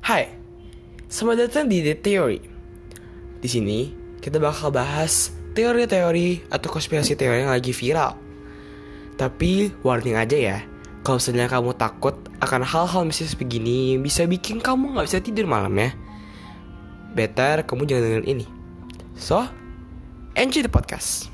Hai, selamat datang di The Theory. Di sini kita bakal bahas teori-teori atau konspirasi teori yang lagi viral. Tapi warning aja ya, kalau misalnya kamu takut akan hal-hal mistis begini bisa bikin kamu nggak bisa tidur malam ya. Better kamu jangan dengerin ini. So, enjoy the podcast.